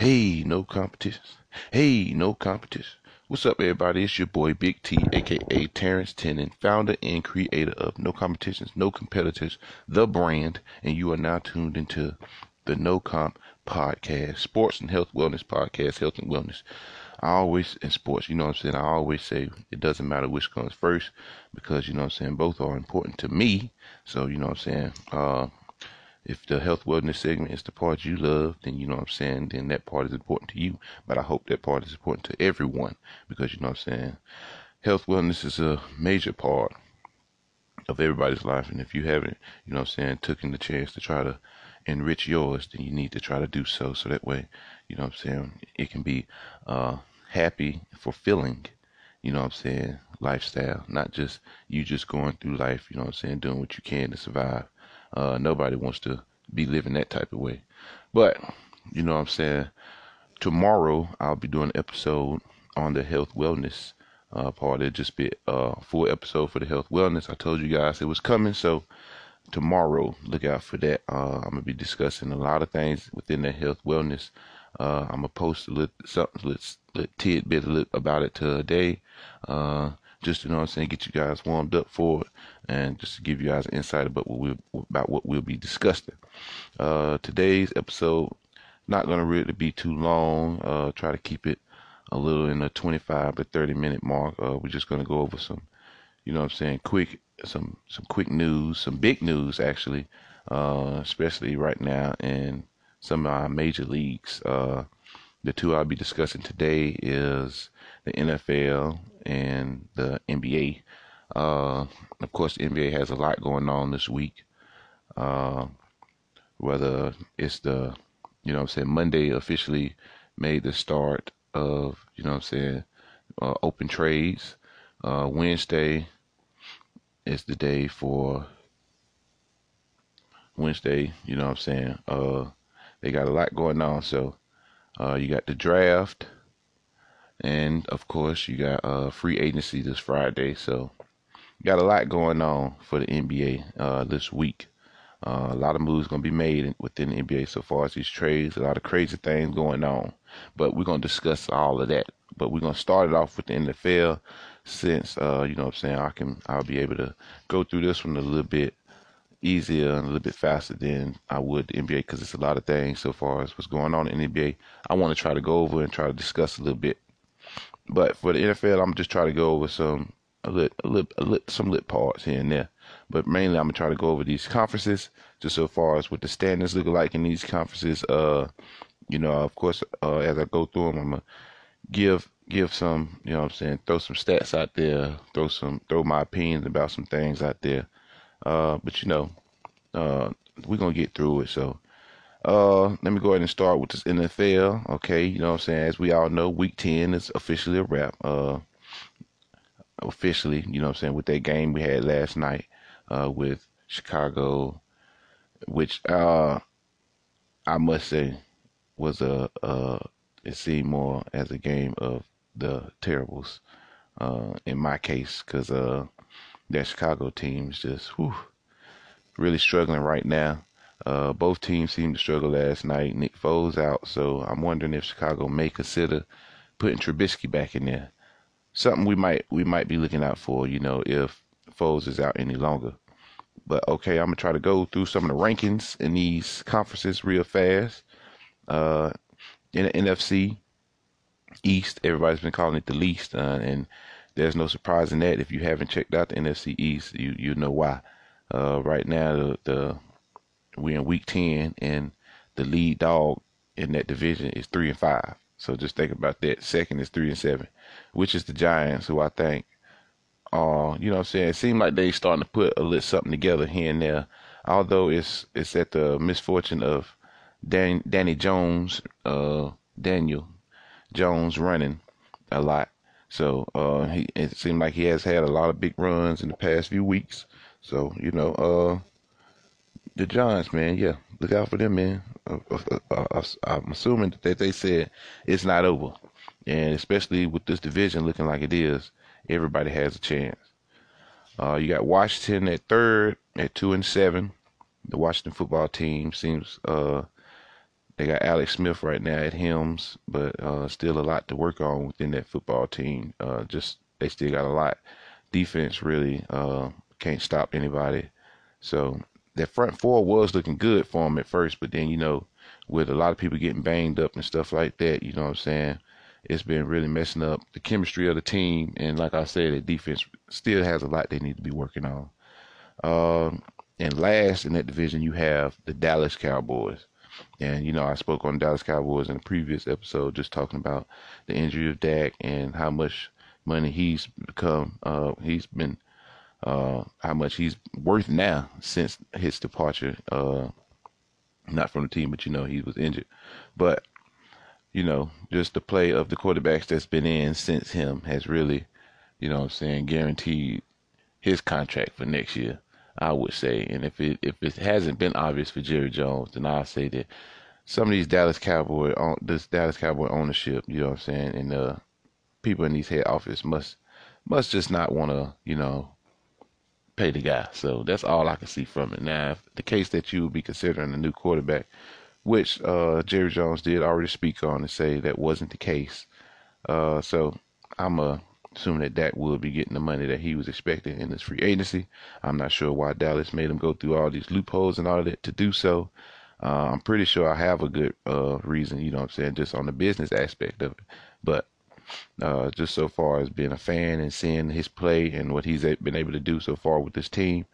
Hey, no competition. Hey, no competition. What's up, everybody? It's your boy Big T, aka Terrence Tennant, founder and creator of No Competitions, No Competitors, the brand, and you are now tuned into the No Comp podcast, sports and health wellness podcast, health and wellness. I always in sports, you know what I'm saying? I always say it doesn't matter which comes first because you know what I'm saying, both are important to me. So, you know what I'm saying? Uh if the health wellness segment is the part you love, then you know what I'm saying, then that part is important to you. But I hope that part is important to everyone because you know what I'm saying, health wellness is a major part of everybody's life. And if you haven't, you know what I'm saying, taken the chance to try to enrich yours, then you need to try to do so. So that way, you know what I'm saying, it can be uh happy, fulfilling, you know what I'm saying, lifestyle. Not just you just going through life, you know what I'm saying, doing what you can to survive. Uh, nobody wants to be living that type of way. But, you know what I'm saying? Tomorrow I'll be doing an episode on the health wellness uh, part. It'll just be a full episode for the health wellness. I told you guys it was coming, so tomorrow look out for that. Uh, I'm gonna be discussing a lot of things within the health wellness. Uh, I'm gonna post a little something, little, little tidbit about it today. Uh, just you know what I'm saying, get you guys warmed up for it, and just to give you guys an insight about what we about what we'll be discussing. Uh, today's episode not gonna really be too long. Uh, try to keep it a little in the 25 to 30 minute mark. Uh, we're just gonna go over some, you know what I'm saying, quick some some quick news, some big news actually, uh, especially right now in some of our major leagues. Uh, the two I'll be discussing today is the NFL and the NBA. Uh, of course, the NBA has a lot going on this week. Uh, whether it's the, you know I'm saying, Monday officially made the start of, you know I'm saying, uh, open trades. Uh, Wednesday is the day for Wednesday, you know what I'm saying. Uh, they got a lot going on. So, uh, you got the draft and of course, you got uh, free agency this Friday. So, got a lot going on for the NBA uh, this week. Uh, a lot of moves going to be made within the NBA so far as these trades. A lot of crazy things going on. But we're going to discuss all of that. But we're going to start it off with the NFL since, uh, you know what I'm saying, I can, I'll be able to go through this one a little bit easier and a little bit faster than I would the NBA because it's a lot of things so far as what's going on in the NBA. I want to try to go over and try to discuss a little bit but for the NFL, I'm just trying to go over some a lit, a lit, a lit, some lit parts here and there. But mainly, I'm gonna try to go over these conferences, just so far as what the standings look like in these conferences. Uh, you know, of course, uh, as I go through them, I'm gonna give give some, you know, what I'm saying, throw some stats out there, throw some, throw my opinions about some things out there. Uh, but you know, uh, we're gonna get through it. So uh, let me go ahead and start with this NFL. Okay, you know what I'm saying? As we all know, week 10 is officially a wrap. Uh, officially, you know what I'm saying, with that game we had last night, uh, with Chicago, which, uh, I must say was a, uh, it seemed more as a game of the terribles, uh, in my case, cause, uh, that Chicago team is just, whew, really struggling right now. Uh, both teams seemed to struggle last night. Nick Foles out, so I'm wondering if Chicago may consider putting Trubisky back in there. Something we might we might be looking out for, you know, if Foles is out any longer. But okay, I'm gonna try to go through some of the rankings in these conferences real fast. Uh, in the NFC East, everybody's been calling it the least, uh, and there's no surprise in that. If you haven't checked out the NFC East, you you know why. Uh, right now, the, the we're in week 10 and the lead dog in that division is three and five. So just think about that. Second is three and seven, which is the Giants, who I think, uh, you know what I'm saying, it seems like they starting to put a little something together here and there. Although it's it's at the misfortune of Dan, Danny Jones, uh, Daniel Jones running a lot. So uh, he it seemed like he has had a lot of big runs in the past few weeks. So you know, uh, the Giants, man, yeah, look out for them, man. Uh, uh, uh, I'm assuming that they said it's not over, and especially with this division looking like it is, everybody has a chance. Uh, you got Washington at third at two and seven. The Washington football team seems uh, they got Alex Smith right now at Helms, but uh, still a lot to work on within that football team. Just they still got a lot. Defense really can't stop anybody. So that front four was looking good for them at first, but then you know, with a lot of people getting banged up and stuff like that, you know what I'm saying? It's been really messing up the chemistry of the team, and like I said, the defense still has a lot they need to be working on. Um, and last in that division, you have the Dallas Cowboys. And you know, I spoke on Dallas Cowboys in a previous episode, just talking about the injury of Dak and how much money he's become. Uh, he's been uh, how much he's worth now since his departure. Uh, not from the team, but you know he was injured. But you know, just the play of the quarterbacks that's been in since him has really, you know, I'm saying guaranteed his contract for next year. I would say, and if it if it hasn't been obvious for Jerry Jones, then I'll say that some of these Dallas Cowboy this Dallas Cowboy ownership, you know what I'm saying, and uh people in these head office must must just not want to, you know, pay the guy. So that's all I can see from it. Now, the case that you would be considering a new quarterback, which uh, Jerry Jones did already speak on and say that wasn't the case. Uh, so I'm uh, assuming that Dak will be getting the money that he was expecting in this free agency. I'm not sure why Dallas made him go through all these loopholes and all of that to do so. Uh, I'm pretty sure I have a good uh, reason, you know what I'm saying, just on the business aspect of it. But uh, just so far as being a fan and seeing his play and what he's been able to do so far with this team,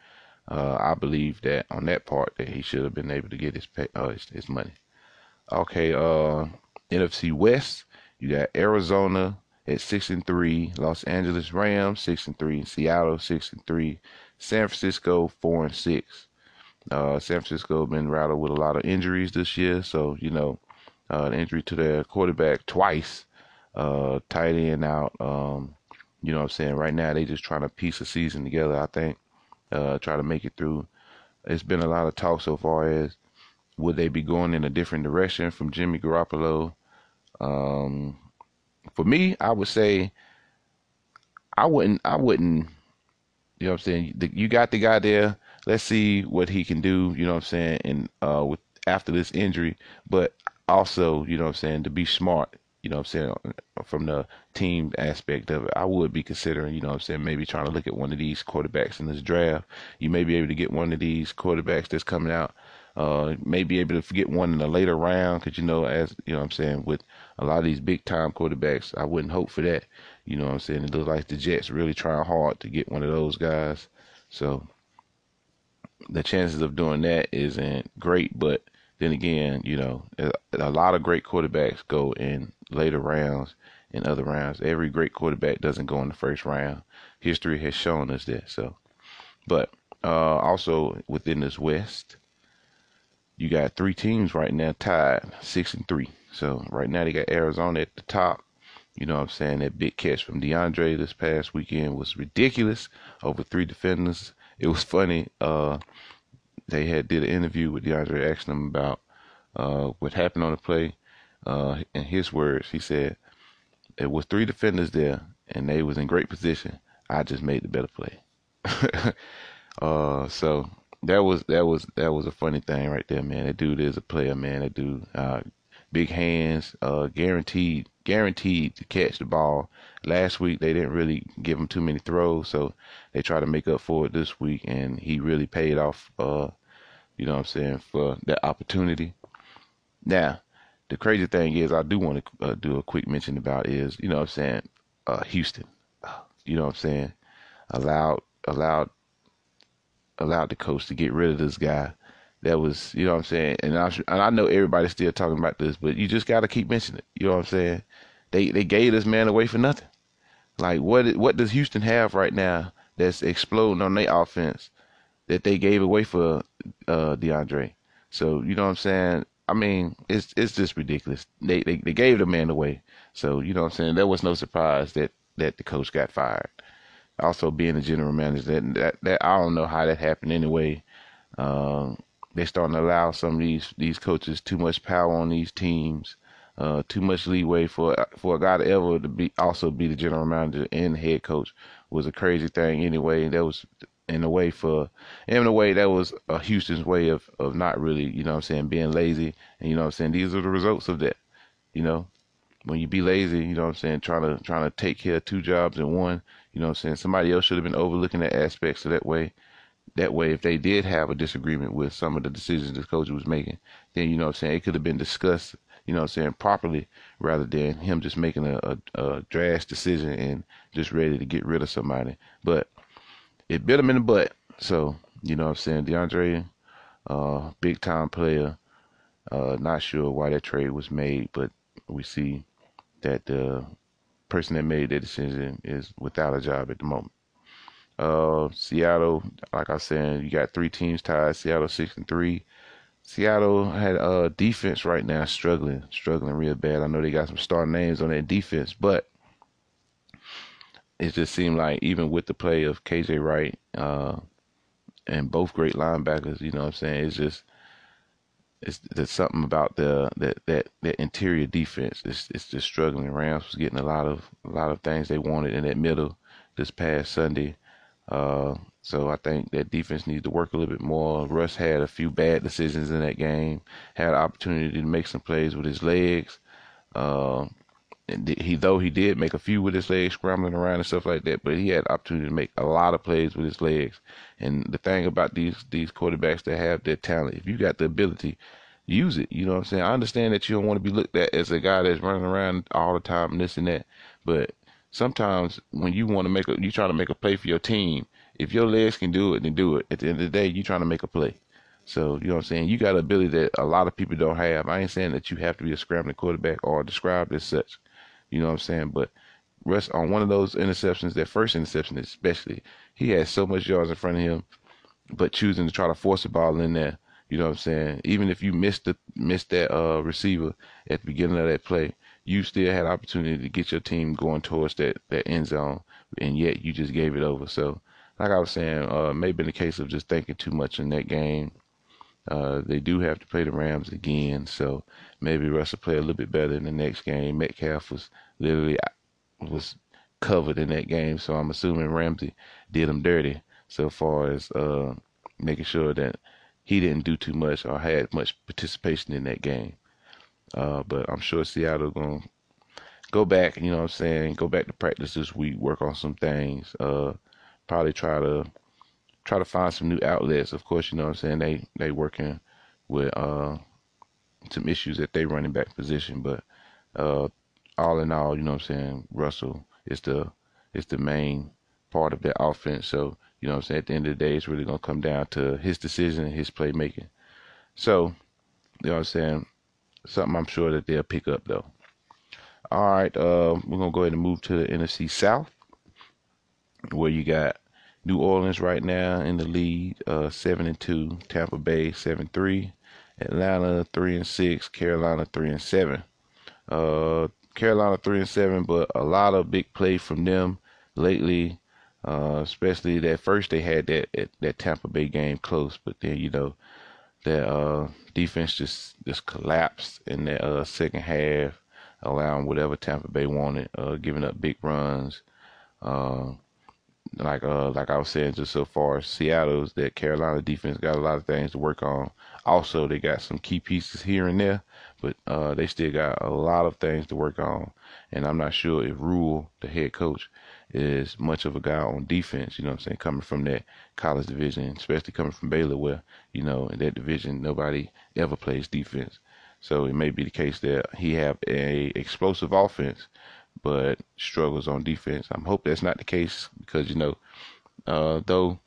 uh, I believe that on that part that he should have been able to get his pay, uh, his, his, money. Okay, uh, NFC West, you got Arizona at six and three, Los Angeles Rams six and three, Seattle six and three, San Francisco four and six. Uh, San Francisco been rattled with a lot of injuries this year, so you know, uh, an injury to their quarterback twice uh, tight end out. Um, you know what I'm saying? Right now, they just trying to piece a season together, I think, uh, try to make it through. It's been a lot of talk so far as would they be going in a different direction from Jimmy Garoppolo? Um, for me, I would say I wouldn't, I wouldn't, you know what I'm saying? You got the guy there. Let's see what he can do, you know what I'm saying? And, uh, with, after this injury, but also, you know what I'm saying, to be smart you know what I'm saying, from the team aspect of it, I would be considering, you know I'm saying, maybe trying to look at one of these quarterbacks in this draft. You may be able to get one of these quarterbacks that's coming out. Uh, may be able to get one in a later round because, you know, as, you know I'm saying, with a lot of these big time quarterbacks, I wouldn't hope for that. You know what I'm saying? It looks like the Jets really trying hard to get one of those guys. So the chances of doing that isn't great, but then again, you know, a lot of great quarterbacks go in later rounds and other rounds. Every great quarterback doesn't go in the first round. History has shown us that. So, but uh, also within this West, you got three teams right now tied six and three. So right now they got Arizona at the top. You know what I'm saying? That big catch from DeAndre this past weekend was ridiculous over three defenders. It was funny. Uh, they had did an interview with DeAndre asking him about uh, what happened on the play. Uh, in his words, he said, "It was three defenders there, and they was in great position. I just made the better play." uh, so that was that was that was a funny thing right there, man. That dude is a player, man. That dude, uh, big hands, uh, guaranteed guaranteed to catch the ball. Last week they didn't really give him too many throws, so they tried to make up for it this week, and he really paid off. Uh, you know what I'm saying for that opportunity. Now, the crazy thing is, I do want to uh, do a quick mention about is, you know what I'm saying, uh, Houston. You know what I'm saying? Allowed, allowed, allowed the coach to get rid of this guy. That was, you know what I'm saying? And I, and I know everybody's still talking about this, but you just got to keep mentioning it. You know what I'm saying? They they gave this man away for nothing. Like what what does Houston have right now that's exploding on their offense that they gave away for uh, DeAndre? So you know what I'm saying? I mean, it's it's just ridiculous. They, they they gave the man away. So, you know what I'm saying? There was no surprise that that the coach got fired. Also being the general manager, that that, that I don't know how that happened anyway. Um, they're starting to allow some of these these coaches too much power on these teams, uh, too much leeway for for a guy to ever to be also be the general manager and head coach was a crazy thing anyway. That was in a way for in a way that was uh, Houston's way of of not really, you know what I'm saying, being lazy. And you know what I'm saying, these are the results of that. You know, when you be lazy, you know what I'm saying, trying to trying to take care of two jobs in one, you know what I'm saying, somebody else should have been overlooking that aspect so that way that way if they did have a disagreement with some of the decisions the coach was making, then you know what I'm saying, it could have been discussed, you know what I'm saying, properly rather than him just making a, a, a decision and just ready to get rid of somebody. But it bit him in the butt. So, you know what I'm saying? DeAndre, uh, big time player. Uh, not sure why that trade was made, but we see that the person that made that decision is without a job at the moment. Uh, Seattle, like I said, you got three teams tied. Seattle six and three. Seattle had uh defense right now struggling, struggling real bad. I know they got some star names on that defense, but it just seemed like even with the play of KJ Wright, uh, and both great linebackers, you know what I'm saying? It's just it's there's something about the that that that interior defense. It's it's just struggling. Rams was getting a lot of a lot of things they wanted in that middle this past Sunday. Uh, so I think that defense needs to work a little bit more. Russ had a few bad decisions in that game. Had opportunity to make some plays with his legs. Uh, he though he did make a few with his legs scrambling around and stuff like that, but he had opportunity to make a lot of plays with his legs. And the thing about these these quarterbacks that have their talent, if you got the ability, use it. You know what I'm saying? I understand that you don't want to be looked at as a guy that's running around all the time and this and that, but sometimes when you want to make a you trying to make a play for your team, if your legs can do it, then do it. At the end of the day, you trying to make a play. So, you know what I'm saying? You got an ability that a lot of people don't have. I ain't saying that you have to be a scrambling quarterback or described as such. You know what I'm saying? But Russ on one of those interceptions, that first interception especially, he had so much yards in front of him, but choosing to try to force the ball in there. You know what I'm saying? Even if you missed the missed that uh, receiver at the beginning of that play, you still had opportunity to get your team going towards that that end zone, and yet you just gave it over. So, like I was saying, uh, maybe in the case of just thinking too much in that game. Uh, they do have to play the Rams again, so maybe Russell play a little bit better in the next game. Metcalf was literally uh, was covered in that game, so I'm assuming Ramsey did him dirty so far as uh, making sure that he didn't do too much or had much participation in that game. Uh, but I'm sure Seattle gonna go back. You know what I'm saying? Go back to practice this week, work on some things. Uh, probably try to try to find some new outlets. Of course, you know what I'm saying? They they working with uh some issues at their running back position, but uh, all in all, you know what I'm saying, Russell is the is the main part of that offense. So, you know what I'm saying, at the end of the day, it's really gonna come down to his decision and his playmaking. So, you know what I'm saying? Something I'm sure that they'll pick up though. All right, uh, we're gonna go ahead and move to the NFC South, where you got New Orleans right now in the lead, uh, seven and two. Tampa Bay seven three. Atlanta three and six, Carolina three and seven. Uh, Carolina three and seven, but a lot of big play from them lately. Uh, especially that first they had that that Tampa Bay game close, but then you know that uh, defense just just collapsed in that uh, second half, allowing whatever Tampa Bay wanted, uh, giving up big runs. Uh, like uh like I was saying just so far, Seattle's that Carolina defense got a lot of things to work on. Also, they got some key pieces here and there, but uh, they still got a lot of things to work on. And I'm not sure if Rhule, the head coach, is much of a guy on defense. You know what I'm saying? Coming from that college division, especially coming from Baylor, where you know in that division nobody ever plays defense. So it may be the case that he have a explosive offense, but struggles on defense. I hope that's not the case because you know, uh, though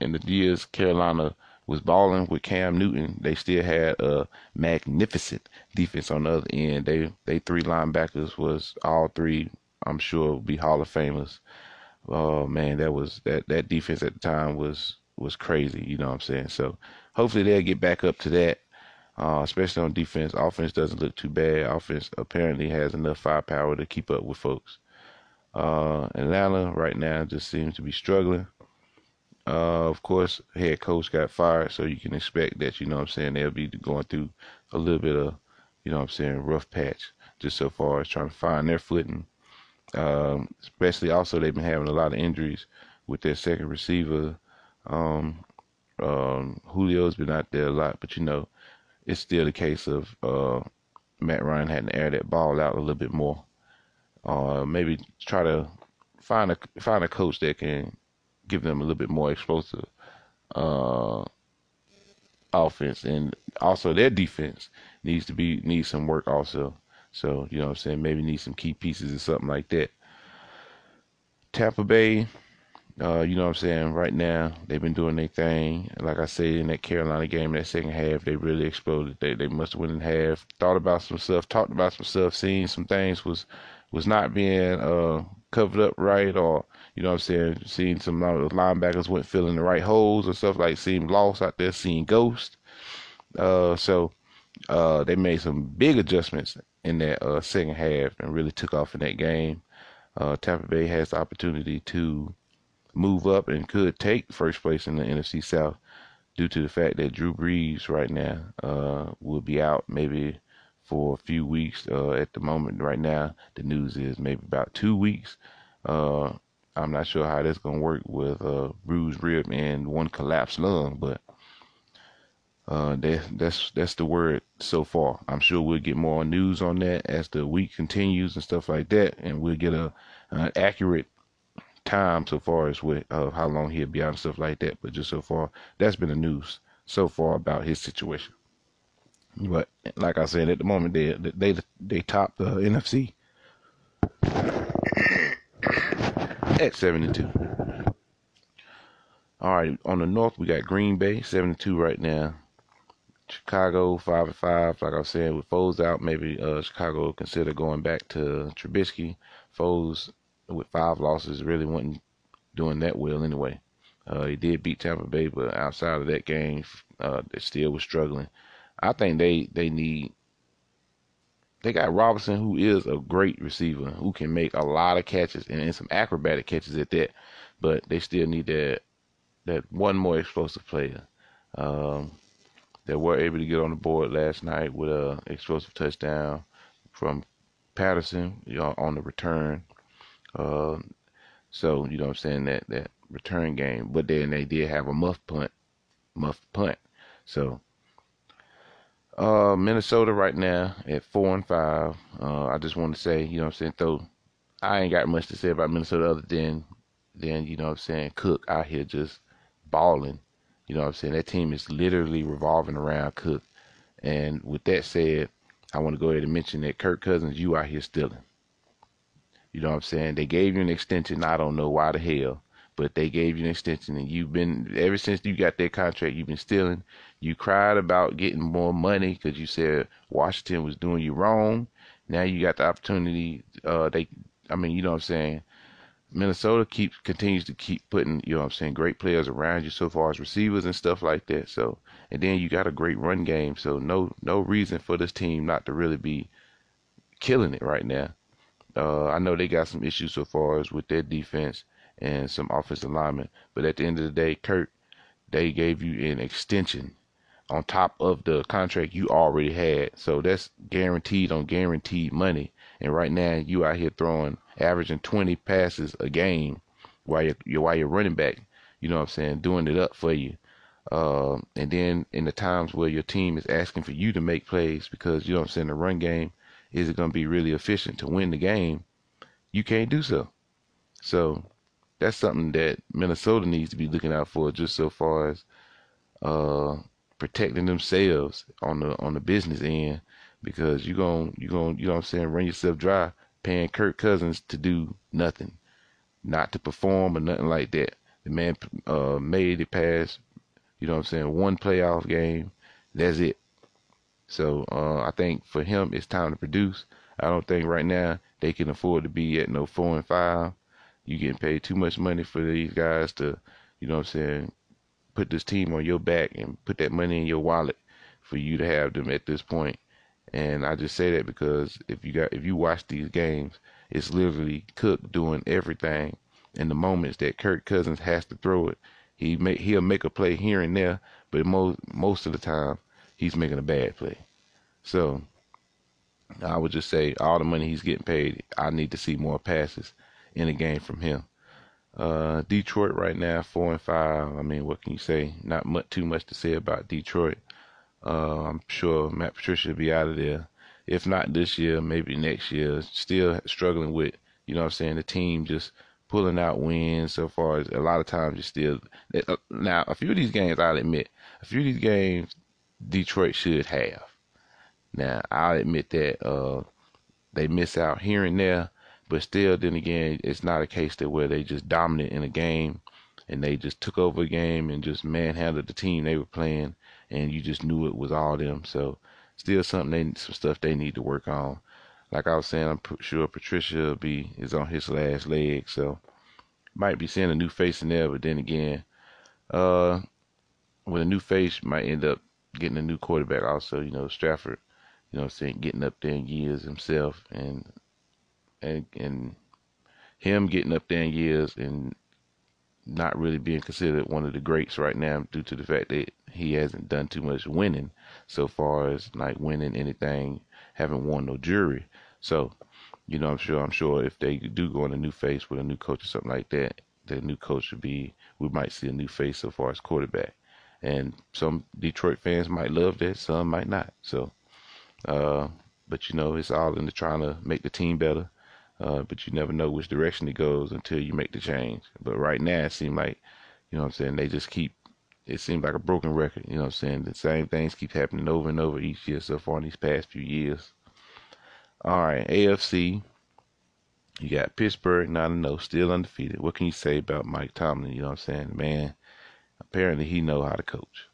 in the years Carolina was balling with Cam Newton, they still had a magnificent defense on the other end. They they three linebackers was all three. I'm sure be Hall of Famers. Oh man, that was that that defense at the time was was crazy. You know what I'm saying? So hopefully they'll get back up to that. Uh, especially on defense. Offense doesn't look too bad. Offense apparently has enough firepower to keep up with folks. Uh, Atlanta right now just seems to be struggling. Uh, of course, head coach got fired, so you can expect that, you know what I'm saying, they'll be going through a little bit of, you know what I'm saying, rough patch just so far as trying to find their footing. Um, especially also they've been having a lot of injuries with their second receiver, Um, um, Julio's been out there a lot, but you know, it's still a case of uh, Matt Ryan had to air that ball out a little bit more. Uh, maybe try to find a find a coach that can give them a little bit more explosive uh, offense, and also their defense needs to be needs some work also. So you know, what I'm saying maybe need some key pieces or something like that. Tampa Bay, uh, you know what I'm saying? Right now, they've been doing their thing. Like I said, in that Carolina game, that second half, they really exploded. They they must have went in half. Thought about some stuff, talked about some stuff, seen some things was was not being uh, covered up right, or you know what I'm saying? Seeing some linebackers weren't filling the right holes and stuff like seemed lost out there, seeing ghosts. Uh, so uh, they made some big adjustments in that uh, second half and really took off in that game. Uh, Tampa Bay has the opportunity to move up and could take first place in the NFC South due to the fact that Drew Brees right now uh, will be out maybe for a few weeks. Uh, at the moment, right now, the news is maybe about two weeks. Uh, I'm not sure how that's gonna work with uh, bruised rib and one collapsed lung, but uh, that, that's that's the word so far. I'm sure we'll get more news on that as the week continues and stuff like that, and we'll get a an accurate time so far as with uh, how long he'll be out and stuff like that. But just so far, that's been the news so far about his situation. But like I said, at the moment they they they top the NFC at 72. All right, on the north we got Green Bay 72 right now. Chicago five and five. Like I was saying, with Foles out, maybe uh, Chicago consider going back to Trubisky. Foles with five losses really wasn't doing that well anyway. Uh, he did beat Tampa Bay, but outside of that game, uh, they still was struggling. I think they they need. They got Robinson, who is a great receiver, who can make a lot of catches and, and some acrobatic catches at that. But they still need that that one more explosive player. Um, that were able to get on the board last night with a explosive touchdown from Patterson on the return. Uh, so you know what I'm saying that that return game, but then they did have a muff punt, muff punt. So uh, Minnesota right now at four and five. Uh, I just want to say, you know what I'm saying, though I ain't got much to say about Minnesota other than than you know what I'm saying, Cook out here just balling you know what I'm saying? That team is literally revolving around Cook. And with that said, I want to go ahead and mention that Kirk Cousins, you out here stealing. You know what I'm saying? They gave you an extension. I don't know why the hell, but they gave you an extension, and you've been ever since you got that contract. You've been stealing. You cried about getting more money because you said Washington was doing you wrong. Now you got the opportunity. Uh, they, I mean, you know what I'm saying? Minnesota keeps continues to keep putting, you know what I'm saying, great players around you so far as receivers and stuff like that. So and then you got a great run game. So no no reason for this team not to really be killing it right now. Uh, I know they got some issues so far as with their defense and some offensive alignment, but at the end of the day, Kurt, they gave you an extension on top of the contract you already had. So that's guaranteed on guaranteed money. And right now you out here throwing averaging 20 passes a game while you're, you're while you're running back. You know what I'm saying? Doing it up for you. Uh, and then in the times where your team is asking for you to make plays because you know what I'm saying the run game is it going to be really efficient to win the game, you can't do so. So that's something that Minnesota needs to be looking out for just so far as uh, protecting themselves on the on the business end because you're going you're going you know what I'm saying run yourself dry paying Kirk Cousins to do nothing, not to perform or nothing like that. The man uh, made it past, you know what I'm saying, one playoff game. That's it. So uh, I think for him, it's time to produce. I don't think right now they can afford to be at no four and five. You getting paid too much money for these guys to, you know what I'm saying, put this team on your back and put that money in your wallet for you to have them at this point. And I just say that because if you got if you watch these games, it's literally Cook doing everything. In the moments that Kirk Cousins has to throw it, he make he'll make a play here and there, but most most of the time he's making a bad play. So I would just say all the money he's getting paid, I need to see more passes in the game from him. Uh, Detroit right now, four and five. I mean, what can you say? Not much, too much to say about Detroit. Uh, I'm sure Matt Patricia will be out of there. If not this year, maybe next year. Still struggling with, you know what I'm saying, the team just pulling out wins so far as a lot of times you still uh, now a few of these games I'll admit a few of these games Detroit should have. Now I'll admit that uh, they miss out here and there, but still then again it's not a case that where they just dominant in a game and they just took over a game and just manhandled the team they were playing and you just knew it was all them. So still something they some stuff they need to work on like I was saying, I'm sure Patricia be is on his last leg, so might be seeing a new face in there. But then again, uh, with a new face, might end up getting a new quarterback. Also, you know, Stafford, you know, I'm saying getting up there in years himself, and and and him getting up there in years and not really being considered one of the greats right now due to the fact that he hasn't done too much winning so far as like winning anything, haven't won no jury. So, you know, I'm sure I'm sure if they do go in a new face with a new coach or something like that, the new coach would be we might see a new face so far as quarterback. And some Detroit fans might love that, some might not. So uh but you know, it's all in the trying to make the team better. Uh, but you never know which direction it goes until you make the change. But right now it seems like, you know what I'm saying, they just keep it seems like a broken record, you know what I'm saying? The same things keep happening over and over each year so far in these past few years. All right, AFC. You got Pittsburgh, not a no, still undefeated. What can you say about Mike Tomlin? You know what I'm saying? Man, apparently he know how to coach.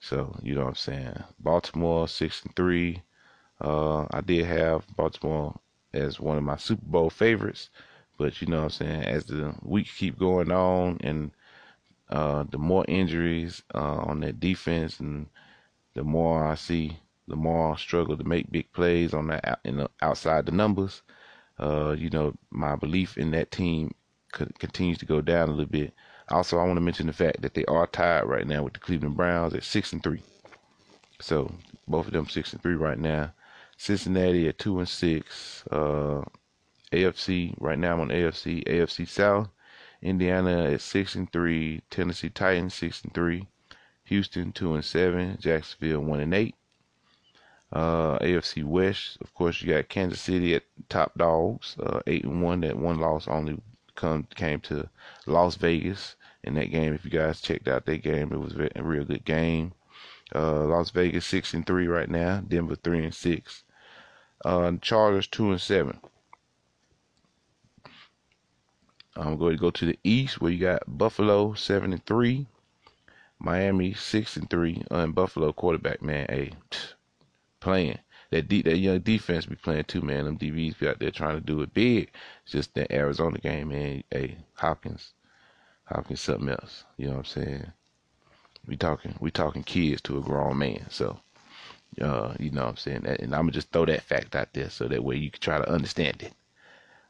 So, you know what I'm saying? Baltimore, 6 and 3. Uh, I did have Baltimore as one of my Super Bowl favorites. But you know what I'm saying? As the weeks keep going on and uh, the more injuries uh, on that defense and the more I see the more I struggle to make big plays on that in the, outside the numbers. Uh, you know, my belief in that team continues to go down a little bit. Also, I want to mention the fact that they are tied right now with the Cleveland Browns at six and three. So both of them six and three right now. Cincinnati at two and six. Uh, AFC right now I'm on AFC. AFC South. Indiana at six and three. Tennessee Titans six and three. Houston two and seven. Jacksonville one and eight. Uh, AFC West, of course, you got Kansas City at top dogs, uh, eight and one. That one loss only come came to Las Vegas in that game. If you guys checked out that game, it was a real good game. Uh, Las Vegas six and three right now. Denver three and six. Uh, Chargers two and seven. I'm going to go to the East where you got Buffalo seven and three, Miami six and three, and Buffalo quarterback man, hey, playing. That that young defense be playing too, man. Them DBs be out there trying to do it big. It's just the Arizona game, man. Hey, Hopkins, Hopkins, something else. You know what I'm saying? We talking, we talking kids to a grown man. So, uh, you know what I'm saying? That, and I'm gonna just throw that fact out there so that way you can try to understand it.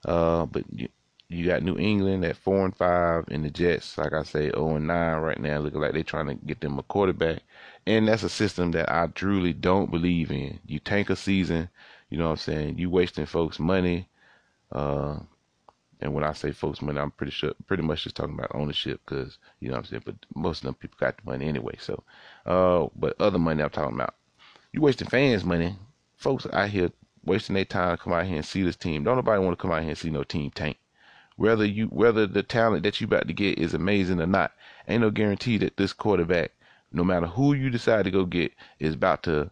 Uh, but you, you got New England at four and five, and the Jets, like I say, zero oh and nine right now, looking like they're trying to get them a quarterback. And that's a system that I truly don't believe in. You tank a season, you know what I'm saying? You wasting folks' money. Uh, and when I say folks' money, I'm pretty sure, pretty much just talking about ownership, because you know what I'm saying. But most of them people got the money anyway. So, uh, but other money I'm talking about, you wasting fans' money. Folks out here wasting their time to come out here and see this team. Don't nobody want to come out here and see no team tank. Whether you whether the talent that you about to get is amazing or not, ain't no guarantee that this quarterback no matter who you decide to go get, is about to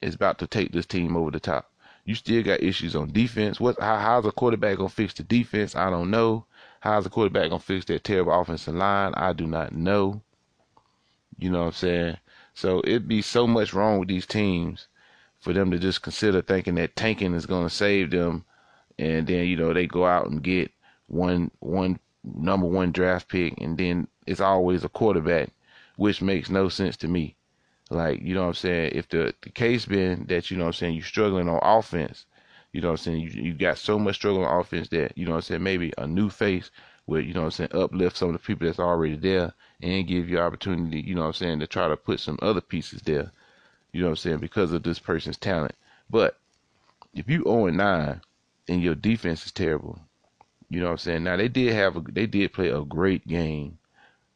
is about to take this team over the top. You still got issues on defense. What how, how's a quarterback gonna fix the defense? I don't know. How's a quarterback gonna fix that terrible offensive line? I do not know. You know what I'm saying? So it'd be so much wrong with these teams for them to just consider thinking that tanking is gonna save them and then, you know, they go out and get one one number one draft pick and then it's always a quarterback which makes no sense to me. Like, you know what I'm saying? If the, the case been that, you know what I'm saying, you're struggling on offense, you know what I'm saying, you, you got so much struggle on offense that, you know what I'm saying, maybe a new face would, you know what I'm saying, uplift some of the people that's already there and give you opportunity, you know what I'm saying, to try to put some other pieces there, you know what I'm saying, because of this person's talent. But if you 0 9 and your defense is terrible, You know what I'm saying? Now they did have a, they did play a great game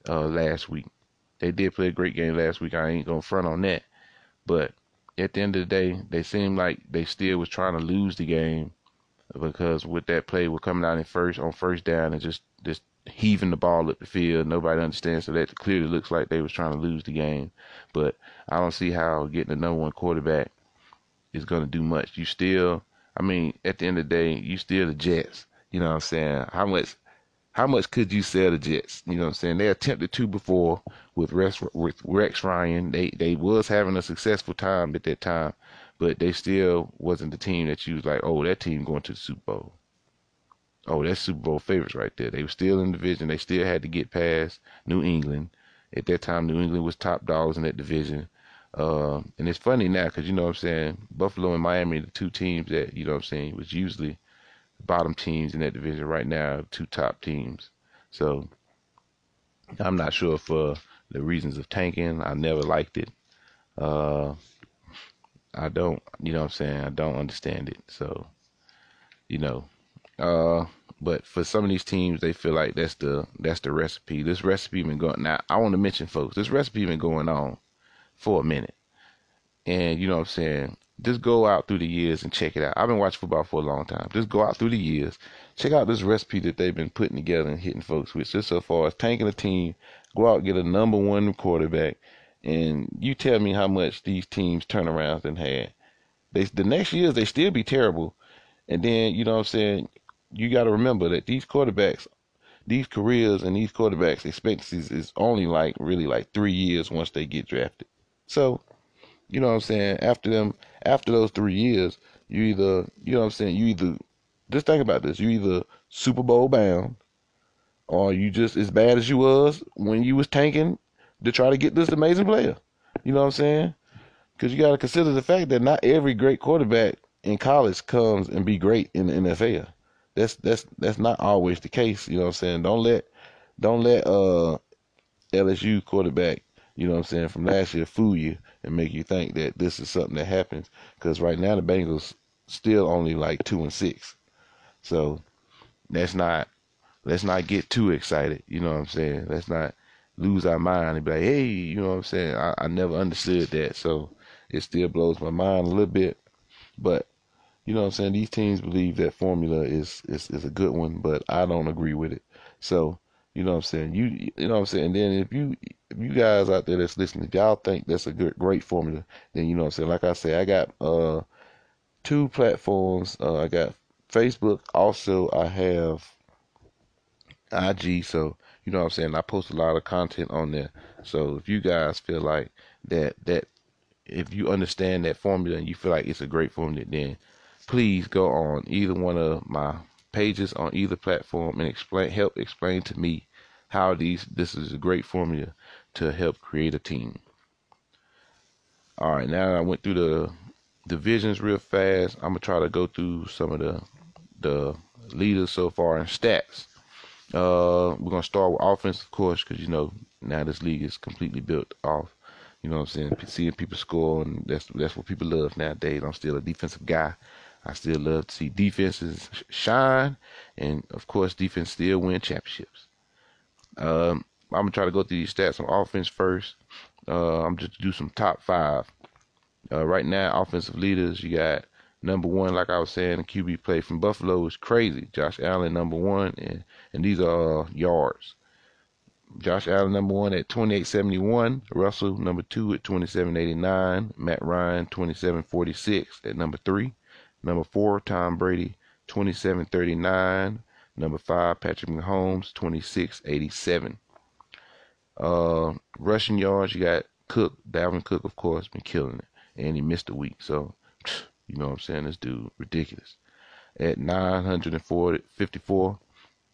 uh, last week. They did play a great game last week. I ain't gonna front on that. But at the end of the day, they seemed like they still was trying to lose the game because with that play, we're coming out in first on first down and just just heaving the ball up the field. Nobody understands. So that clearly looks like they was trying to lose the game. But I don't see how getting the number one quarterback is going to do much. You still, I mean, at the end of the day, you still the Jets. You know what I'm saying? How much, how much could you sell the Jets? You know what I'm saying? They attempted to before with Rex, with Rex Ryan. They they was having a successful time at that time, but they still wasn't the team that you was like, oh, that team going to the Super Bowl. Oh, that's Super Bowl favorites right there. They were still in the division. They still had to get past New England. At that time, New England was top dogs in that division. Uh, and it's funny now because you know what I'm saying Buffalo and Miami, the two teams that you know what I'm saying was usually bottom teams in that division. Right now, two top teams. So I'm not sure for the reasons of tanking. I never liked it. Uh, I don't, you know what I'm saying? I don't understand it. So, you know, uh, but for some of these teams, they feel like that's the that's the recipe. This recipe been going. Now, I want to mention, folks, this recipe been going on for a minute, and you know what I'm saying. Just go out through the years and check it out. I've been watching football for a long time. Just go out through the years, check out this recipe that they've been putting together and hitting folks with. Just so far as tanking a team, go out get a number one quarterback, and you tell me how much these teams turnarounds and had. They the next years they still be terrible, and then you know what I'm saying you got to remember that these quarterbacks, these careers and these quarterbacks expectancies is only like really like three years once they get drafted. So, you know what I'm saying? After them, after those three years, you either, you know what I'm saying? You either, just think about this. You either Super Bowl bound, or you just as bad as you was when you was tanking to try to get this amazing player. You know what I'm saying? Because you got to consider the fact that not every great quarterback in college comes and be great in the NFL that's that's that's not always the case. You know what I'm saying? Don't let don't let uh LSU quarterback, you know what I'm saying, from last year fool you and make you think that this is something that happens. Because right now the Bengals still only like two and six, so let's not let's not get too excited. You know what I'm saying? Let's not lose our mind and be like, hey, you know what I'm saying? I, I never understood that, so it still blows my mind a little bit. But you know what I'm saying? These teams believe that formula is, is, is a good one, but I don't agree with it. So, you know what I'm saying? You you know what I'm saying? Then if you if you guys out there that's listening, if y'all think that's a good great formula, then you know what I'm saying? Like I say, I got uh two platforms. Uh, I got Facebook, also I have IG, so you know what I'm saying? I post a lot of content on there. So if you guys feel like that that if you understand that formula and you feel like it's a great formula, then please go on either one of my pages on either platform and explain help explain to me how these this is a great formula to help create a team. All right, now I went through the divisions real fast. I'm gonna try to go through some of the the leaders so far and stats. Uh, we're gonna start with offense, of course, because you know now this league is completely built off. You know what I'm saying? Seeing people score, and that's that's what people love nowadays. I'm still a defensive guy, I still love to see defenses shine, and of course, defense still win championships. Um, I'm gonna try to go through these stats on offense first. Uh, I'm just do some top five. Uh, right now, offensive leaders, you got number one, like I was saying, the QB play from Buffalo is crazy. Josh Allen, number one, and and these are yards. Josh Allen, number one at 2871. Russell, number two at 2789. Matt Ryan, 2746 at number three. Number four, Tom Brady, 2739. Number five, Patrick Mahomes, 2687. Uh, rushing yards, you got Cook, Dalvin Cook, of course, been killing it. And he missed a week. So, you know what I'm saying? This dude, ridiculous. At 954,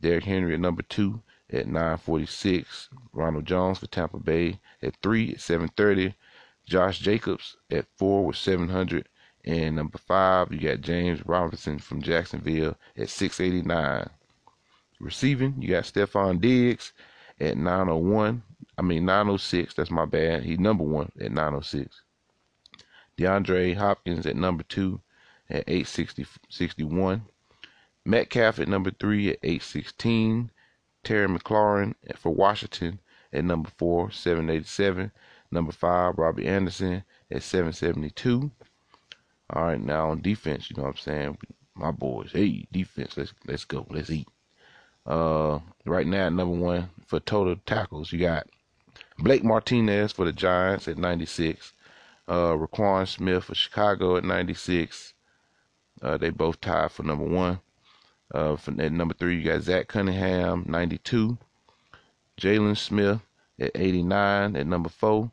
Derrick Henry at number two at 946. Ronald Jones for Tampa Bay at three at 730. Josh Jacobs at four with 700. And number five, you got James Robinson from Jacksonville at 689. Receiving, you got Stefon Diggs at 901. I mean 906. That's my bad. He's number one at 906. DeAndre Hopkins at number two at 861. Metcalf at number three at 816. Terry McLaurin for Washington at number four, 787. Number five, Robbie Anderson at 772. All right, now on defense, you know what I'm saying? My boys, hey, defense, let's let's go, let's eat. Uh, right now, number one for total tackles, you got Blake Martinez for the Giants at 96. Uh, Roquan Smith for Chicago at 96. Uh, they both tied for number one. Uh, for, at number three, you got Zach Cunningham, 92. Jaylon Smith at 89 at number four.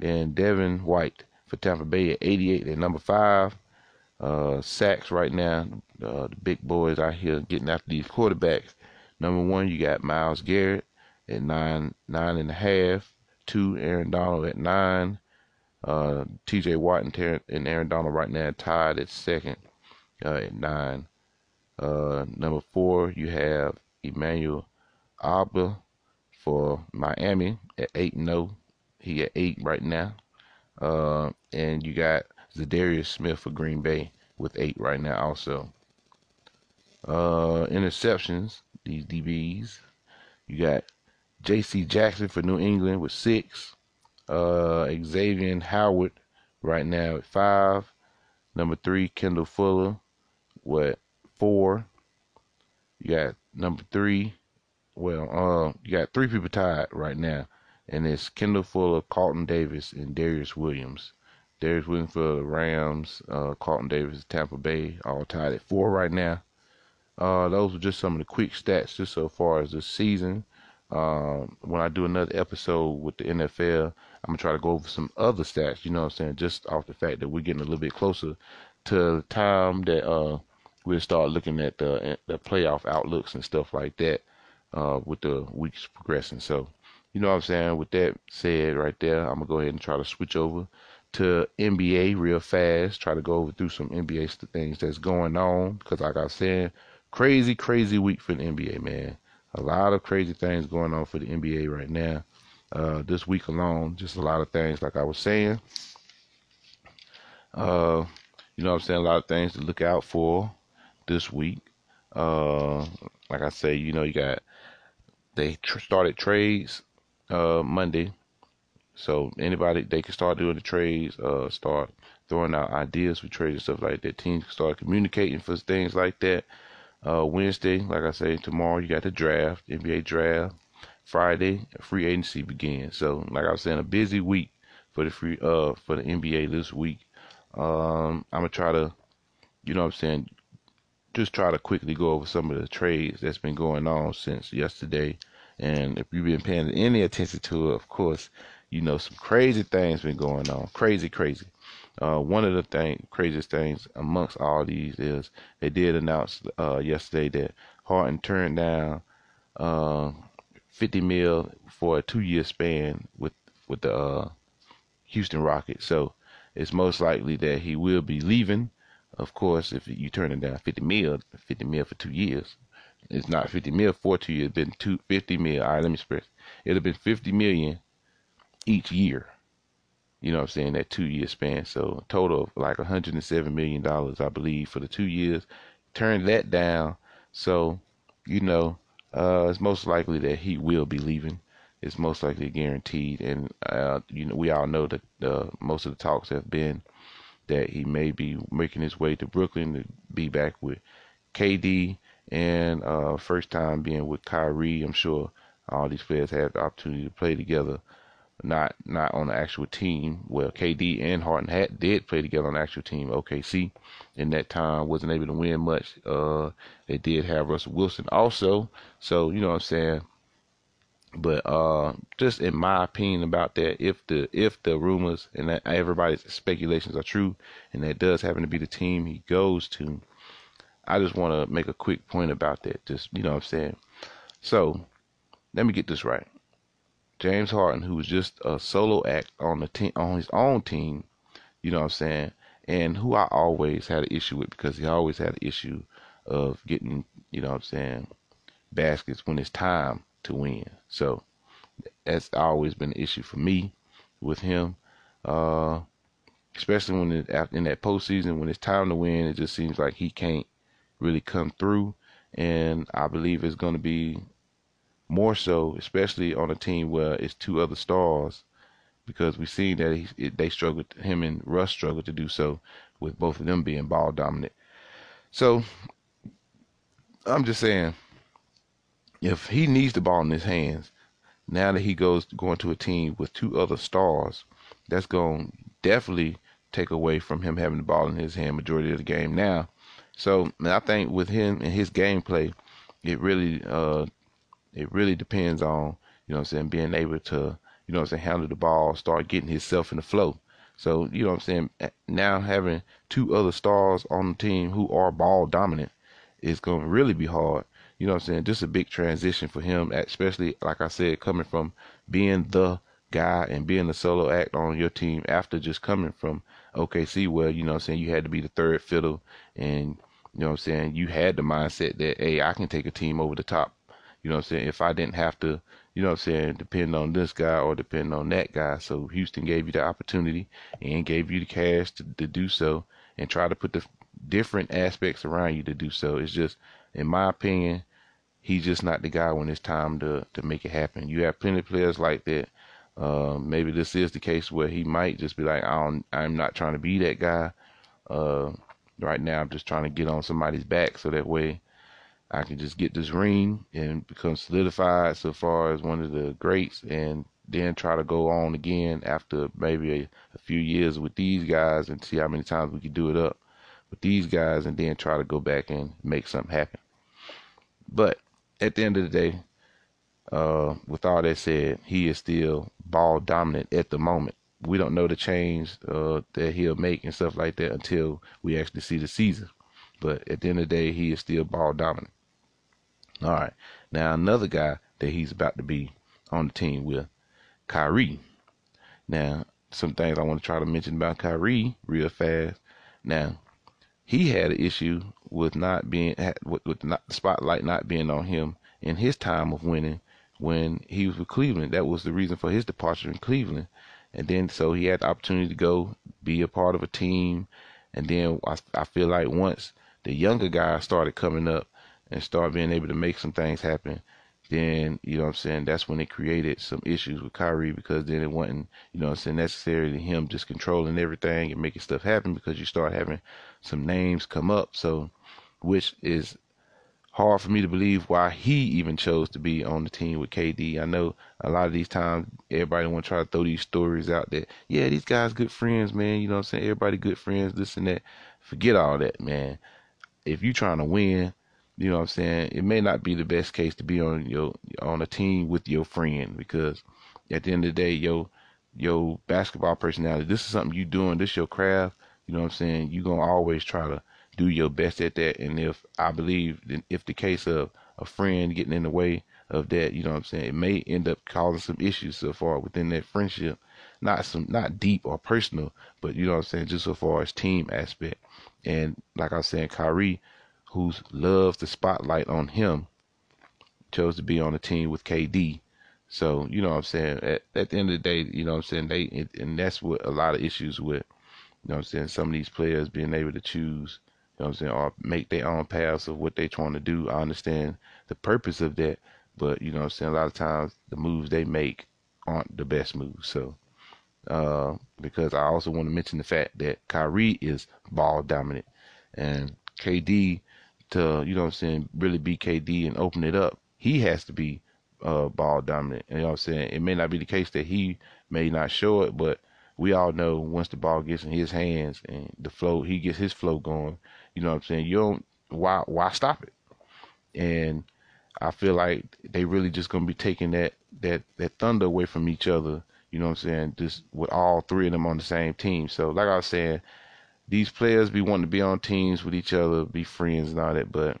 And Devin White for Tampa Bay at 88 at number five. Uh, sacks right now, uh, the big boys out here getting after these quarterbacks. Number one, you got Myles Garrett at nine, nine and a half. Two, Aaron Donald at nine. Uh, T.J. Watt and, Ter- and, Aaron Donald right now tied at second uh, at nine. Uh, number four, you have Emmanuel Ogbah for Miami at eight and zero. He at eight right now. Uh, and you got Za'Darius Smith for Green Bay with eight right now also. Uh, interceptions, these DBs. You got J.C. Jackson for New England with six. Uh, Xavien Howard right now at five. Number three, Kendall Fuller, what four. You got number three. Well, uh, you got three people tied right now, and it's Kendall Fuller, Carlton Davis, and Darious Williams. Darious Williams for the Rams, uh, Carlton Davis, Tampa Bay, all tied at four right now. Uh, those are just some of the quick stats just so far as this season. Um, when I do another episode with the NFL, I'm gonna try to go over some other stats. You know what I'm saying? Just off the fact that we're getting a little bit closer to the time that uh, we'll start looking at the the playoff outlooks and stuff like that uh, with the weeks progressing. So, you know what I'm saying? With that said, right there, I'm gonna go ahead and try to switch over to NBA real fast. Try to go over through some NBA things that's going on because, like I said, crazy, crazy week for the NBA, man. A lot of crazy things going on for the NBA right now. Uh, this week alone, just a lot of things, like I was saying. Uh, you know what I'm saying? A lot of things to look out for this week. Uh, like I say, you know, you got they tr- started trades uh, Monday, so anybody they can start doing the trades, uh, start throwing out ideas for trades and stuff like that. Teams can start communicating for things like that. Uh, Wednesday, like I say, tomorrow you got the draft, NBA draft. Friday, free agency begins. So, like I was saying, a busy week for the free uh for the NBA this week. Um, I'm gonna try to, you know, what I'm saying, just try to quickly go over some of the trades that's been going on since yesterday. And if you've been paying any attention to it, of course, you know some crazy things been going on. Crazy, crazy. Uh, one of the thing, craziest things amongst all these is they did announce uh, yesterday that Harden turned down uh, 50 mil for a two-year span with with the uh, Houston Rockets. So it's most likely that he will be leaving of course, if you turn it down 50 mil, 50 mil for two years, it's not 50 mil for two years. It's been two, 50 mil. All right, let me express. It'll been 50 million each year. You know what I'm saying? That two year span. So total of like 107 million dollars, I believe, for the two years. Turn that down. So, you know, uh, it's most likely that he will be leaving. It's most likely guaranteed, and uh, you know we all know that uh, most of the talks have been that he may be making his way to Brooklyn to be back with KD and uh, first time being with Kyrie. I'm sure all these players had the opportunity to play together, not not on the actual team. Well, KD and Harden had did play together on the actual team. OKC in that time wasn't able to win much. Uh, they did have Russell Wilson also, so you know what I'm saying but uh, just in my opinion about that, if the if the rumors and everybody's speculations are true, and that does happen to be the team he goes to, I just want to make a quick point about that. Just you know what I'm saying. So let me get this right. James Harden, who was just a solo act on the team on his own team, you know what I'm saying, and who I always had an issue with because he always had an issue of getting, you know what I'm saying, baskets when it's time to win. So that's always been an issue for me with him. Uh, especially when it, in that postseason when it's time to win, it just seems like he can't really come through. and I believe it's going to be more so, especially on a team where it's two other stars, because we've seen that he, it, they struggled, him and Russ struggled to do so, with both of them being ball dominant. So I'm just saying, if he needs the ball in his hands, now that he goes going to a team with two other stars, that's going to definitely take away from him having the ball in his hand majority of the game now. So I think with him and his gameplay, it really uh, it really depends on you know I'm saying being able to you know I'm saying handle the ball, start getting himself in the flow. So you know I'm saying now having two other stars on the team who are ball dominant is going to really be hard. You know I'm saying? Just a big transition for him, especially like I said, coming from being the guy and being the solo act on your team after just coming from OKC where, you know I'm saying, you had to be the third fiddle and you know what I'm saying, you had the mindset that, hey, I can take a team over the top. You know what I'm saying? If I didn't have to, you know what I'm saying, depend on this guy or depend on that guy. So Houston gave you the opportunity and gave you the cash to, to do so and try to put the different aspects around you to do so. It's just, in my opinion, he's just not the guy when it's time to to make it happen. You have plenty of players like that uh, maybe this is the case where he might just be like, I don't, I'm not trying to be that guy. Uh, right now, I'm just trying to get on somebody's back so that way I can just get this ring and become solidified so far as one of the greats, and then try to go on again after maybe a, a few years with these guys and see how many times we can do it up with these guys, and then try to go back and make something happen. But at the end of the day, uh, with all that said, he is still ball dominant at the moment. We don't know the change uh, that he'll make and stuff like that until we actually see the season. But at the end of the day, he is still ball dominant. All right. Now, another guy that he's about to be on the team with, Kyrie. Now, some things I want to try to mention about Kyrie real fast. Now, he had an issue with not being with, with not, the spotlight not being on him in his time of winning when he was with Cleveland. That was the reason for his departure in Cleveland. And then so he had the opportunity to go be a part of a team. And then I, I feel like once the younger guys started coming up and start being able to make some things happen, then, you know what I'm saying, that's when it created some issues with Kyrie because then it wasn't, you know what I'm saying, necessarily him just controlling everything and making stuff happen because you start having some names come up. So, which is hard for me to believe why he even chose to be on the team with KD. I know a lot of these times everybody want to try to throw these stories out that, yeah, these guys good friends, man. You know what I'm saying? Everybody good friends, this and that. Forget all that, man. If you trying to win, you know what I'm saying? It may not be the best case to be on your on a team with your friend because at the end of the day, yo, your basketball personality, this is something you doing, this your craft. You know what I'm saying? You gonna always try to do your best at that. And if I believe, if the case of a friend getting in the way of that, you know what I'm saying, it may end up causing some issues so far within that friendship. Not some, not deep or personal, but you know what I'm saying, just so far as team aspect. And like I was saying, Kyrie, who loves the spotlight on him, chose to be on a team with KD. So, you know what I'm saying? At, at the end of the day, you know what I'm saying? They, and that's what a lot of issues with, you know what I'm saying? Some of these players being able to choose you know what I'm saying, or make their own paths of what they're trying to do. I understand the purpose of that, but you know what I'm saying, a lot of times the moves they make aren't the best moves. So uh, because I also want to mention the fact that Kyrie is ball dominant and KD to, you know what I'm saying, really be KD and open it up, he has to be uh, ball dominant. You know what I'm saying? It may not be the case that he may not show it, but we all know once the ball gets in his hands and the flow, he gets his flow going, you know what I'm saying? You don't why why stop it? And I feel like they really just gonna be taking that that that thunder away from each other. You know what I'm saying? Just with all three of them on the same team. So like I was saying, these players be wanting to be on teams with each other, be friends and all that. But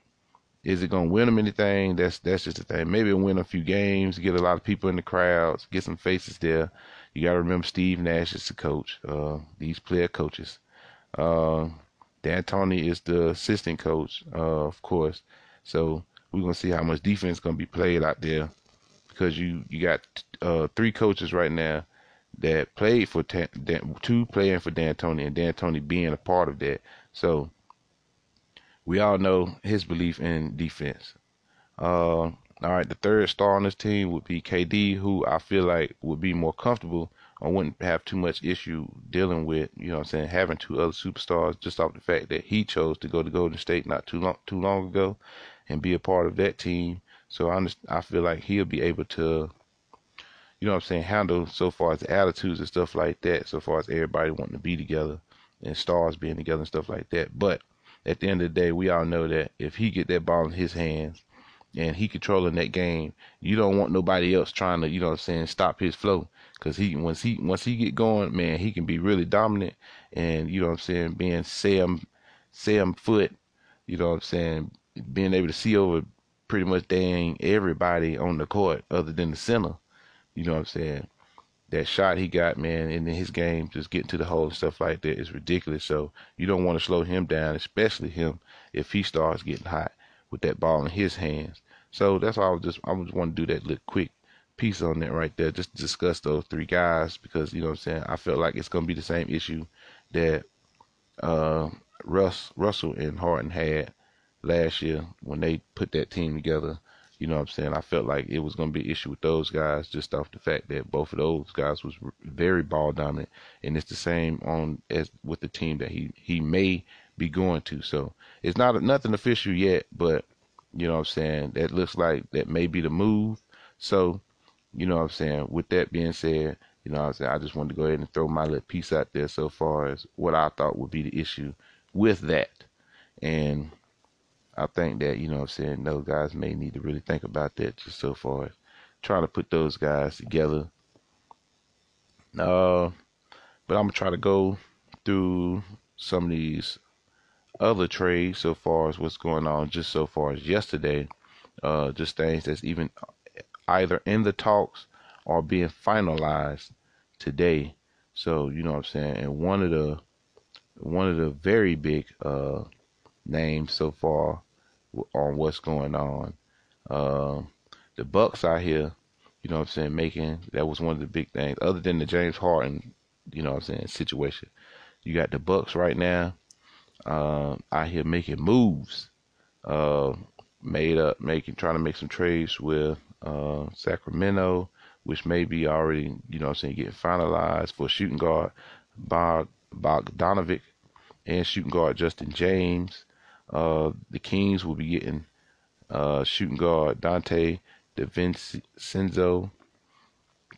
is it gonna win them anything? That's that's just the thing. Maybe win a few games, get a lot of people in the crowds, get some faces there. You gotta remember Steve Nash is the coach. Uh, these player coaches. Uh, D'Antoni is the assistant coach, uh, of course. So we're gonna see how much defense gonna be played out there because you you got uh, three coaches right now that played for Dan, two playing for D'Antoni and D'Antoni being a part of that. So we all know his belief in defense. Uh, all right, the third star on this team would be KD, who I feel like would be more comfortable or wouldn't have too much issue dealing with, you know what I'm saying, having two other superstars just off the fact that he chose to go to Golden State not too long too long ago and be a part of that team. So I just, I feel like he'll be able to you know what I'm saying, handle so far as attitudes and stuff like that, so far as everybody wanting to be together and stars being together and stuff like that. But at the end of the day, we all know that if he get that ball in his hands and he controlling that game, you don't want nobody else trying to, you know what I'm saying, stop his flow. Cause he once he once he get going, man, he can be really dominant and you know what I'm saying, being Sam Sam foot, you know what I'm saying, being able to see over pretty much dang everybody on the court other than the center. You know what I'm saying? That shot he got, man, and then his game, just getting to the hole and stuff like that is ridiculous. So you don't want to slow him down, especially him if he starts getting hot with that ball in his hands. So that's why I just I just want to do that little quick piece on that right there, just discuss those three guys because you know what I'm saying. I feel like it's gonna be the same issue that uh, Russ Russell and Harden had last year when they put that team together. You know what I'm saying? I felt like it was going to be an issue with those guys just off the fact that both of those guys was very ball dominant, and it's the same on as with the team that he he may be going to. So it's not nothing official yet, but you know what I'm saying? That looks like that may be the move. So you know what I'm saying? With that being said, you know what I'm saying? I just wanted to go ahead and throw my little piece out there so far as what I thought would be the issue with that. And I think that, you know I'm saying, those guys may need to really think about that just so far as trying to put those guys together. Uh, but I'm going to try to go through some of these other trades so far as what's going on just so far as yesterday. Uh, just things that's even either in the talks or being finalized today. So, you know what I'm saying? And one of the one of the very big uh, names so far on what's going on. Uh, the Bucks out here, you know what I'm saying, making that was one of the big things. Other than the James Harden, you know what I'm saying, situation. You got the Bucks right now uh, out here making moves. Uh, made up, making, trying to make some trades with uh, Sacramento, which may be already, you know I'm saying, getting finalized for shooting guard Bog, Bogdanovic and shooting guard Justin James. Uh, the Kings will be getting uh, shooting guard Donte DiVincenzo,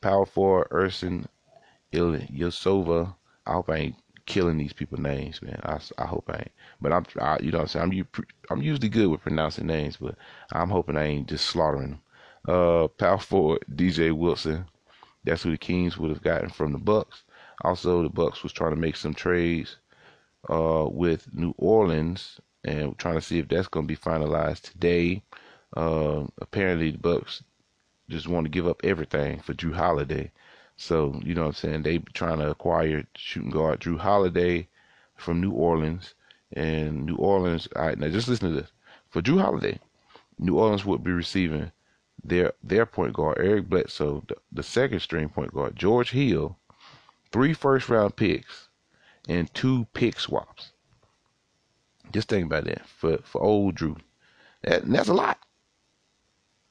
power forward Ersan Ilyasova. I hope I ain't killing these people names, man. I, I hope I ain't. But I'm, I, you know what I'm saying? I'm, I'm usually good with pronouncing names, but I'm hoping I ain't just slaughtering them. Uh, power forward DJ Wilson. That's who the Kings would have gotten from the Bucks. Also, the Bucks was trying to make some trades uh, with New Orleans and trying to see if that's going to be finalized today. Uh, apparently, the Bucks just want to give up everything for Jrue Holiday. So you know what I'm saying? They trying to acquire shooting guard Jrue Holiday from New Orleans, and New Orleans. All right, now just listen to this. For Jrue Holiday, New Orleans would be receiving their their point guard Eric Bledsoe, the, the second string point guard George Hill, three first round picks, and two pick swaps. Just think about that for for old Jrue. That that's a lot.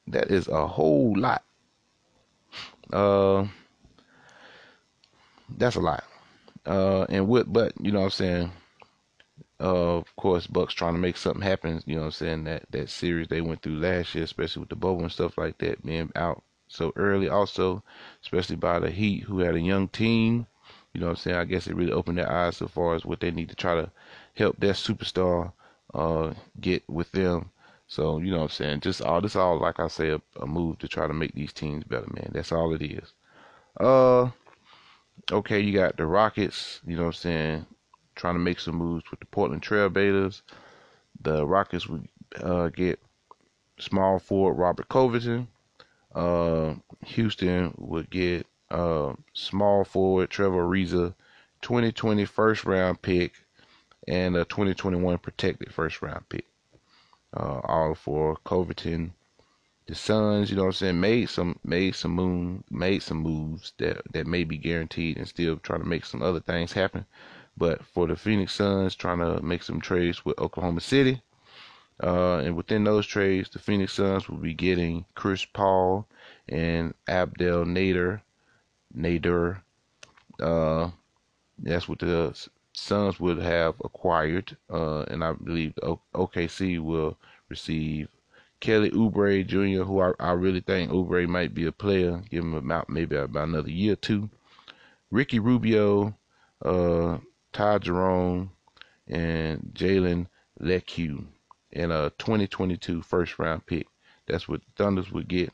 That is a whole lot. Uh, that's a lot. Uh, and what? But you know what I'm saying. Uh, of course, Bucks trying to make something happen. You know what I'm saying that that series they went through last year, especially with the bubble and stuff like that, being out so early. Also, especially by the Heat, who had a young team. You know what I'm saying? I guess it really opened their eyes so far as what they need to try to help their superstar uh, get with them. So, you know what I'm saying? Just all this all like I say a, a, move to try to make these teams better, man. That's all it is. Uh okay, you got the Rockets, you know what I'm saying, trying to make some moves with the Portland Trailblazers. The Rockets would uh, get small forward Robert Covington. Uh, Houston would get uh, small forward Trevor Ariza, 2020 first round pick, and a 2021 protected first round pick. Uh, all for Covington. The Suns, you know what I'm saying, made some made some moon made some moves that that may be guaranteed and still trying to make some other things happen. But for the Phoenix Suns trying to make some trades with Oklahoma City, Uh, and within those trades, the Phoenix Suns will be getting Chris Paul and Abdel Nader. Nader. Uh, that's what the Suns would have acquired. Uh, and I believe OKC will receive Kelly Oubre Jr., who I, I really think Oubre might be a player. Give him about maybe about another year or two. Ricky Rubio, uh, Ty Jerome, and Jalen Lecque and a 2022 first round pick. That's what the Thunders would get.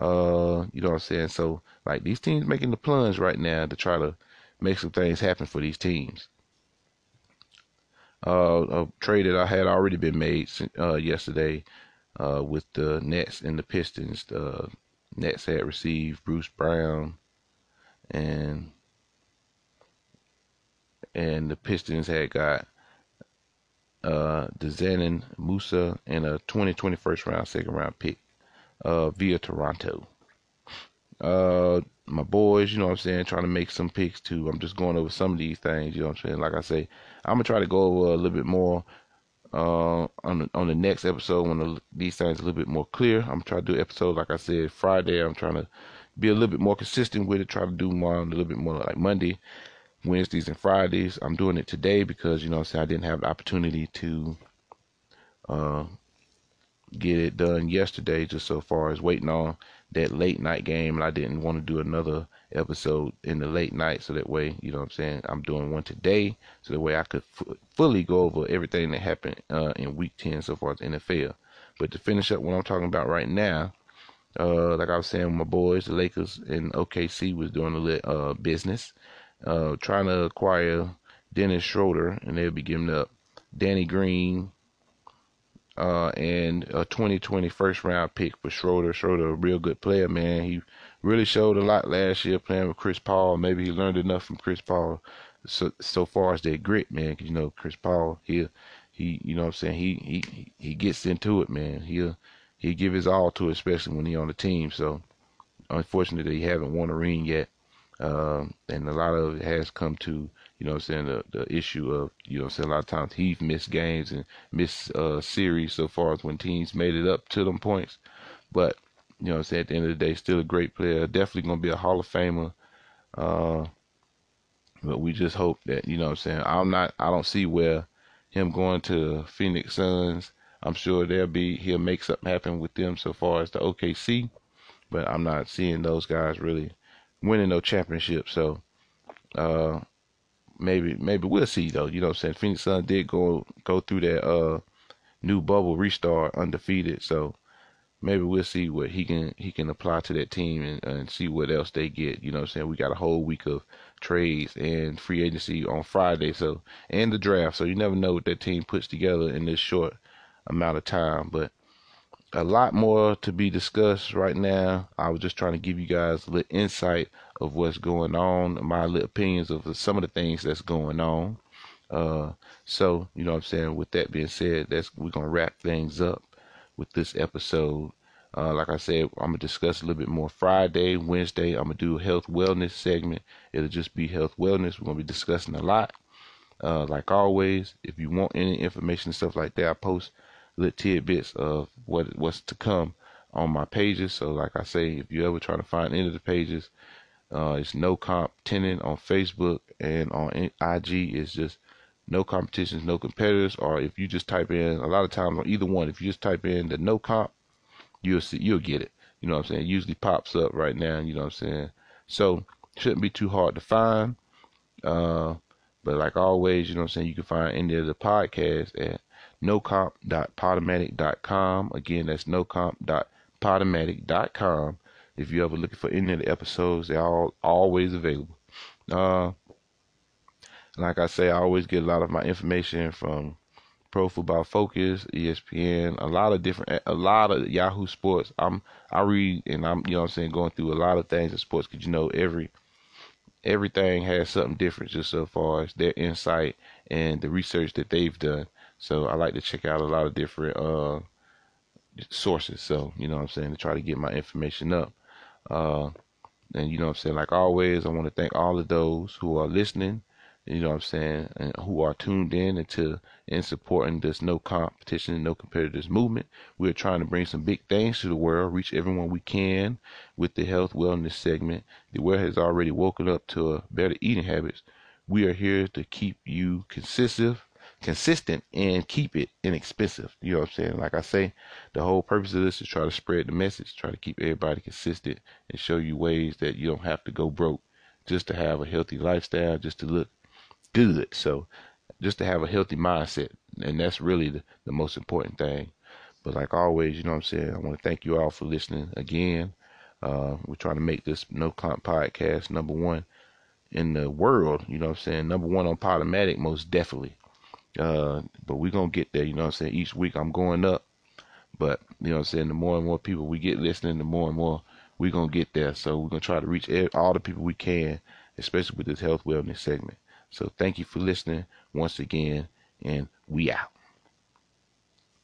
Uh, you know what I'm saying? So like these teams making the plunge right now to try to make some things happen for these teams. Uh, a trade that I had already been made uh, yesterday uh, with the Nets and the Pistons. The Nets had received Bruce Brown and and the Pistons had got uh, Dzanan Musa and a 2020 first round, second round pick uh, via Toronto. Uh, my boys, you know what I'm saying, trying to make some picks too. I'm just going over some of these things, you know what I'm saying. Like I say, I'm gonna try to go over a little bit more uh, on the, on the next episode when the, these things are a little bit more clear. I'm trying to do episode like I said Friday. I'm trying to be a little bit more consistent with it. Try to do more a little bit more like Monday, Wednesdays, and Fridays. I'm doing it today because you know I didn't have the opportunity to uh, get it done yesterday. Just so far as waiting on that late night game, and I didn't want to do another episode in the late night, so that way, you know what I'm saying, I'm doing one today, so that way I could f- fully go over everything that happened uh, in Week 10 so far as NFL. But to finish up what I'm talking about right now, uh, like I was saying, my boys, the Lakers and OKC was doing a little uh, business, uh, trying to acquire Dennis Schroeder, and they'll be giving up Danny Green, uh, and a 2020 first round pick for Schroeder. Schroeder, a real good player, man. He really showed a lot last year playing with Chris Paul. Maybe he learned enough from Chris Paul so so far as that grit, man. Cause you know Chris Paul, he he, you know what I'm saying. He he he gets into it, man. He'll he give his all to it, especially when he on the team. So unfortunately, he haven't won a ring yet, um, and a lot of it has come to you know I'm saying, the, the issue of, you know I'm saying, a lot of times he's missed games and missed uh, series so far as when teams made it up to them points. But, you know I'm saying, at the end of the day, still a great player. Definitely going to be a Hall of Famer. Uh, but we just hope that, you know I'm saying, I'm not, I don't see where him going to Phoenix Suns, I'm sure there'll be, he'll make something happen with them so far as the OKC. But I'm not seeing those guys really winning no championship. So, uh, maybe maybe we'll see though. You know what I'm saying? Phoenix Sun did go go through that uh new bubble restart undefeated, so maybe we'll see what he can he can apply to that team and, and see what else they get. You know what I'm saying? We got a whole week of trades and free agency on Friday, so and the draft. So you never know what that team puts together in this short amount of time. But a lot more to be discussed right now. I was just trying to give you guys a little insight of what's going on, my little opinions of some of the things that's going on. Uh, so, you know what I'm saying? With that being said, that's we're gonna wrap things up with this episode. Uh, like I said, I'm gonna discuss a little bit more Friday, Wednesday. I'm gonna do a health wellness segment. It'll just be health wellness. We're gonna be discussing a lot. Uh, like always, if you want any information and stuff like that, I post little tidbits of what what's to come on my pages. So, like I say, if you ever try to find any of the pages, uh, it's no comp tenant on Facebook and on IG. It's just no competitions, no competitors. Or if you just type in a lot of times on either one, if you just type in the no comp, you'll see you'll get it. You know what I'm saying? It usually pops up right now. You know what I'm saying? So shouldn't be too hard to find. Uh, but like always, you know what I'm saying? You can find any of the podcasts at nocomp.podomatic.com. Again, that's nocomp.podomatic.com. If you're ever looking for any of the episodes, they're all always available. Uh, like I say, I always get a lot of my information from Pro Football Focus, ESPN, a lot of different, a lot of Yahoo Sports. I'm I read and I'm you know I'm saying going through a lot of things in sports because you know every everything has something different just so far as their insight and the research that they've done. So I like to check out a lot of different uh sources. So you know I'm saying to try to get my information up. Uh, and you know what I'm saying? Like always, I want to thank all of those who are listening you know what I'm saying, and who are tuned in into in supporting this no competition and no competitors movement. We're trying to bring some big things to the world, reach everyone we can with the health wellness segment. The world has already woken up to better eating habits. We are here to keep you consistent, consistent and keep it inexpensive. You know what I'm saying? Like I say, the whole purpose of this is try to spread the message, try to keep everybody consistent and show you ways that you don't have to go broke just to have a healthy lifestyle, just to look good. So just to have a healthy mindset. And that's really the, the most important thing. But like always, you know what I'm saying? I want to thank you all for listening again. Uh, we're trying to make this No Comp podcast number one in the world, you know what I'm saying? Number one on Podomatic, most definitely. Uh, but we're going to get there, you know what I'm saying? Each week I'm going up. But, you know what I'm saying? The more and more people we get listening, the more and more we're going to get there. So we're going to try to reach all the people we can, especially with this health wellness segment. So thank you for listening once again, and we out.